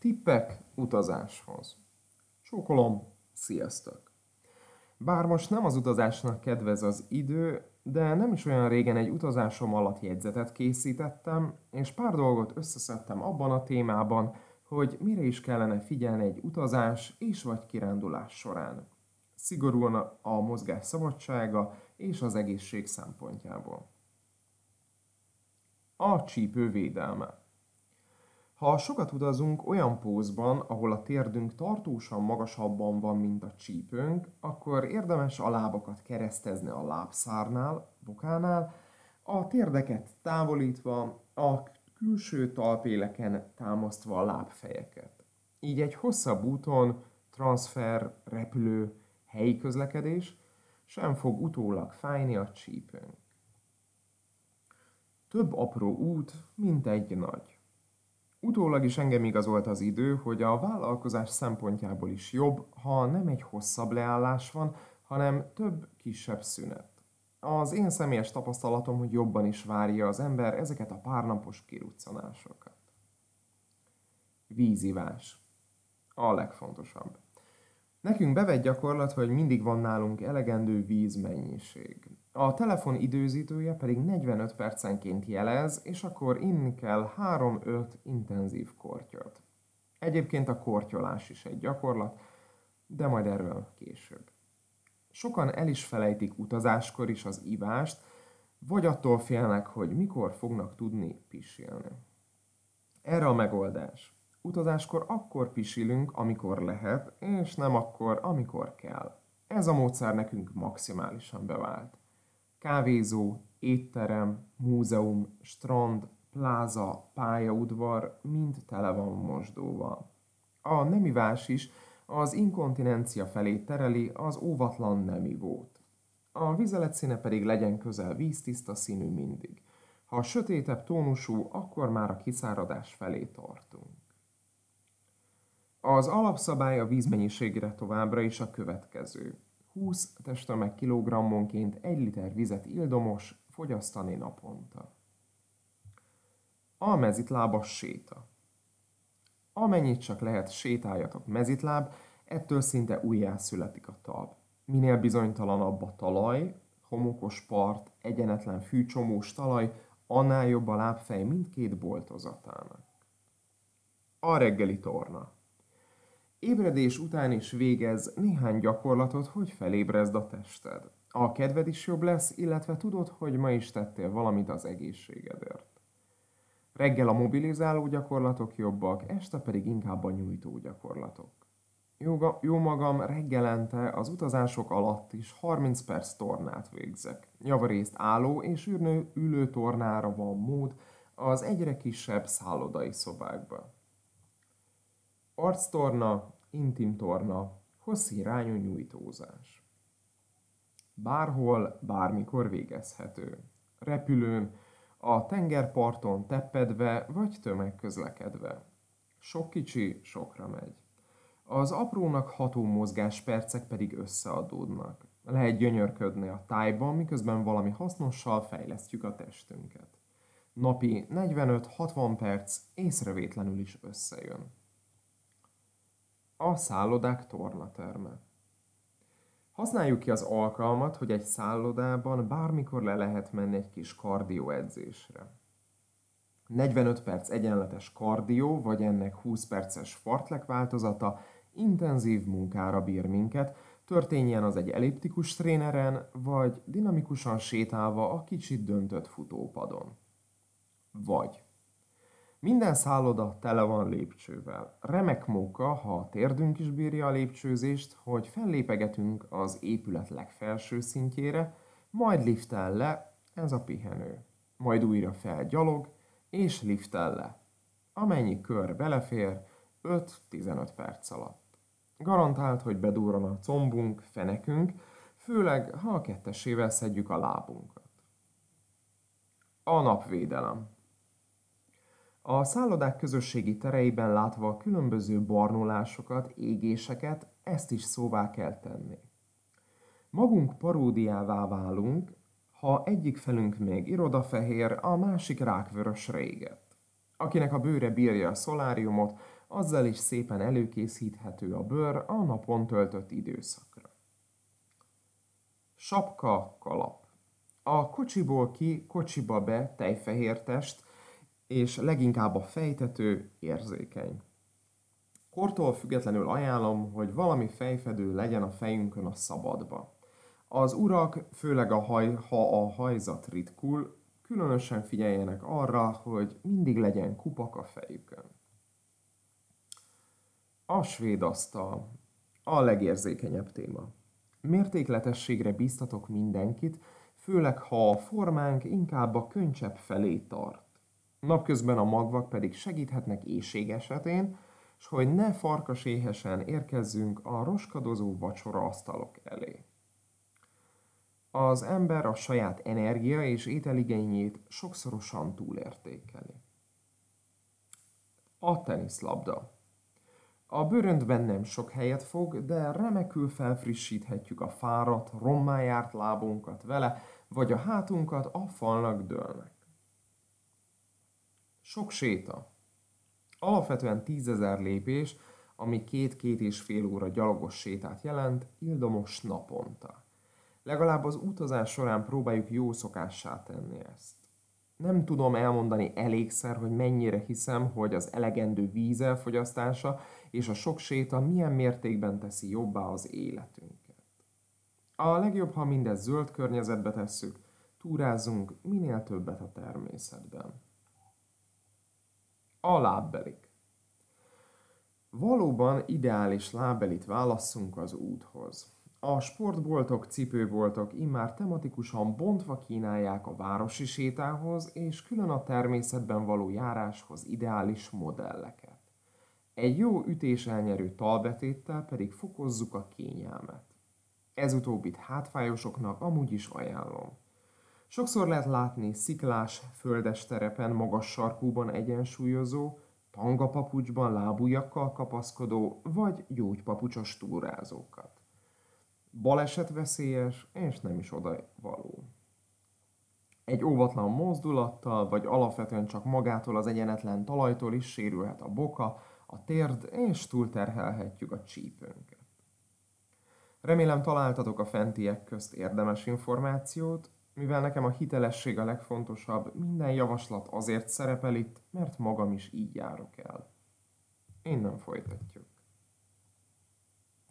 Tippek utazáshoz. Csókolom, sziasztok! Bár most nem az utazásnak kedvez az idő, de nem is olyan régen egy utazásom alatt jegyzetet készítettem, és pár dolgot összeszedtem abban a témában, hogy mire is kellene figyelni egy utazás és vagy kirándulás során. Szigorúan a mozgás szabadsága és az egészség szempontjából. A csípő védelme. Ha sokat utazunk olyan pózban, ahol a térdünk tartósan magasabban van, mint a csípőnk, akkor érdemes a lábakat keresztezni a lábszárnál, bokánál, a térdeket távolítva, a külső talpéleken támasztva a lábfejeket. Így egy hosszabb úton, transfer, repülő, helyi közlekedés sem fog utólag fájni a csípőnk. Több apró út, mint egy nagy. Utólag is engem igazolt az idő, hogy a vállalkozás szempontjából is jobb, ha nem egy hosszabb leállás van, hanem több kisebb szünet. Az én személyes tapasztalatom, hogy jobban is várja az ember ezeket a párnapos kiruccanásokat. Vízivás. A legfontosabb. Nekünk bevett gyakorlat, hogy mindig van nálunk elegendő vízmennyiség. A telefon időzítője pedig 45 percenként jelez, és akkor inni kell 3-5 intenzív kortyot. Egyébként a kortyolás is egy gyakorlat, de majd erről később. Sokan el is felejtik utazáskor is az ivást, vagy attól félnek, hogy mikor fognak tudni pisilni. Erre a megoldás. Utazáskor akkor pisilünk, amikor lehet, és nem akkor, amikor kell. Ez a módszer nekünk maximálisan bevált. Kávézó, étterem, múzeum, strand, pláza, pályaudvar mind tele van mosdóval. A nemivás is az inkontinencia felé tereli az óvatlan nemivót. A vizelet színe pedig legyen közel víztiszta színű mindig. Ha sötétebb tónusú, akkor már a kiszáradás felé tartunk. Az alapszabály a vízmennyiségre továbbra is a következő. 20 testtömeg kilogrammonként 1 liter vizet ildomos fogyasztani naponta. A mezitlábas séta. Amennyit csak lehet sétáljatok mezitláb, ettől szinte újjászületik a talp. Minél bizonytalanabb a talaj, homokos part, egyenetlen fűcsomós talaj, annál jobb a lábfej mindkét boltozatának. A reggeli torna. Ébredés után is végez néhány gyakorlatot, hogy felébrezd a tested. A kedved is jobb lesz, illetve tudod, hogy ma is tettél valamit az egészségedért. Reggel a mobilizáló gyakorlatok jobbak, este pedig inkább a nyújtó gyakorlatok. Jó, jó magam reggelente az utazások alatt is 30 perc tornát végzek. Javarészt álló és ülő, ülő tornára van mód az egyre kisebb szállodai szobákban. Arctorna, intim torna, hosszirányú nyújtózás. Bárhol, bármikor végezhető. Repülőn, a tengerparton teppedve vagy tömegközlekedve. Sok kicsi, sokra megy. Az aprónak ható mozgáspercek pedig összeadódnak. Lehet gyönyörködni a tájban, miközben valami hasznossal fejlesztjük a testünket. Napi 45-60 perc észrevétlenül is összejön. A szállodák tornaterme. Használjuk ki az alkalmat, hogy egy szállodában bármikor le lehet menni egy kis kardioedzésre. 45 perc egyenletes kardió, vagy ennek 20 perces fartlek változata intenzív munkára bír minket, történjen az egy elliptikus tréneren, vagy dinamikusan sétálva a kicsit döntött futópadon. Vagy minden szálloda tele van lépcsővel. Remek móka, ha a térdünk is bírja a lépcsőzést, hogy fellépegetünk az épület legfelső szintjére, majd liftel le, ez a pihenő. Majd újra fel gyalog, és liftel le. Amennyi kör belefér, 5-15 perc alatt. Garantált, hogy bedúran a combunk, fenekünk, főleg ha a kettesével szedjük a lábunkat. A napvédelem. A szállodák közösségi tereiben látva a különböző barnulásokat, égéseket, ezt is szóvá kell tenni. Magunk paródiává válunk, ha egyik felünk még irodafehér, a másik rákvörös réget. Akinek a bőre bírja a szoláriumot, azzal is szépen előkészíthető a bőr a napon töltött időszakra. Sapka, kalap. A kocsiból ki, kocsiba be tejfehér test, és leginkább a fejtető érzékeny. Kortól függetlenül ajánlom, hogy valami fejfedő legyen a fejünkön a szabadba. Az urak, főleg a haj, ha a hajzat ritkul, különösen figyeljenek arra, hogy mindig legyen kupak a fejükön. A svéd asztal. A legérzékenyebb téma. Mértékletességre biztatok mindenkit, főleg ha a formánk inkább a könycsebb felé tart. Napközben a magvak pedig segíthetnek éjség esetén, s hogy ne farkaséhesen érkezzünk a roskadozó vacsora asztalok elé. Az ember a saját energia és ételigényét sokszorosan túlértékeli. A teniszlabda. A bőröntben nem sok helyet fog, de remekül felfrissíthetjük a fáradt, rommájárt lábunkat vele, vagy a hátunkat a falnak dőlnek. Sok séta. Alapvetően tízezer lépés, ami két-két és fél óra gyalogos sétát jelent, ildomos naponta. Legalább az utazás során próbáljuk jó szokássá tenni ezt. Nem tudom elmondani elégszer, hogy mennyire hiszem, hogy az elegendő víz elfogyasztása és a sok séta milyen mértékben teszi jobbá az életünket. A legjobb, ha mindezt zöld környezetbe tesszük, túrázunk minél többet a természetben. A. Valóban ideális lábbelit válasszunk az úthoz. A sportboltok, cipőboltok immár tematikusan bontva kínálják a városi sétához és külön a természetben való járáshoz ideális modelleket. Egy jó ütéselnyerő talbetéttel pedig fokozzuk a kényelmet. Ez utóbbit hátfájosoknak amúgy is ajánlom. Sokszor lehet látni sziklás, földes terepen, magas sarkúban egyensúlyozó, tangapapucsban lábujjakkal kapaszkodó vagy gyógypapucsos túrázókat balesetveszélyes és nem is oda való. Egy óvatlan mozdulattal, vagy alapvetően csak magától az egyenetlen talajtól is sérülhet a boka, a térd, és túlterhelhetjük a csípőnket. Remélem találtatok a fentiek közt érdemes információt, mivel nekem a hitelesség a legfontosabb, minden javaslat azért szerepel itt, mert magam is így járok el. Innen folytatjuk.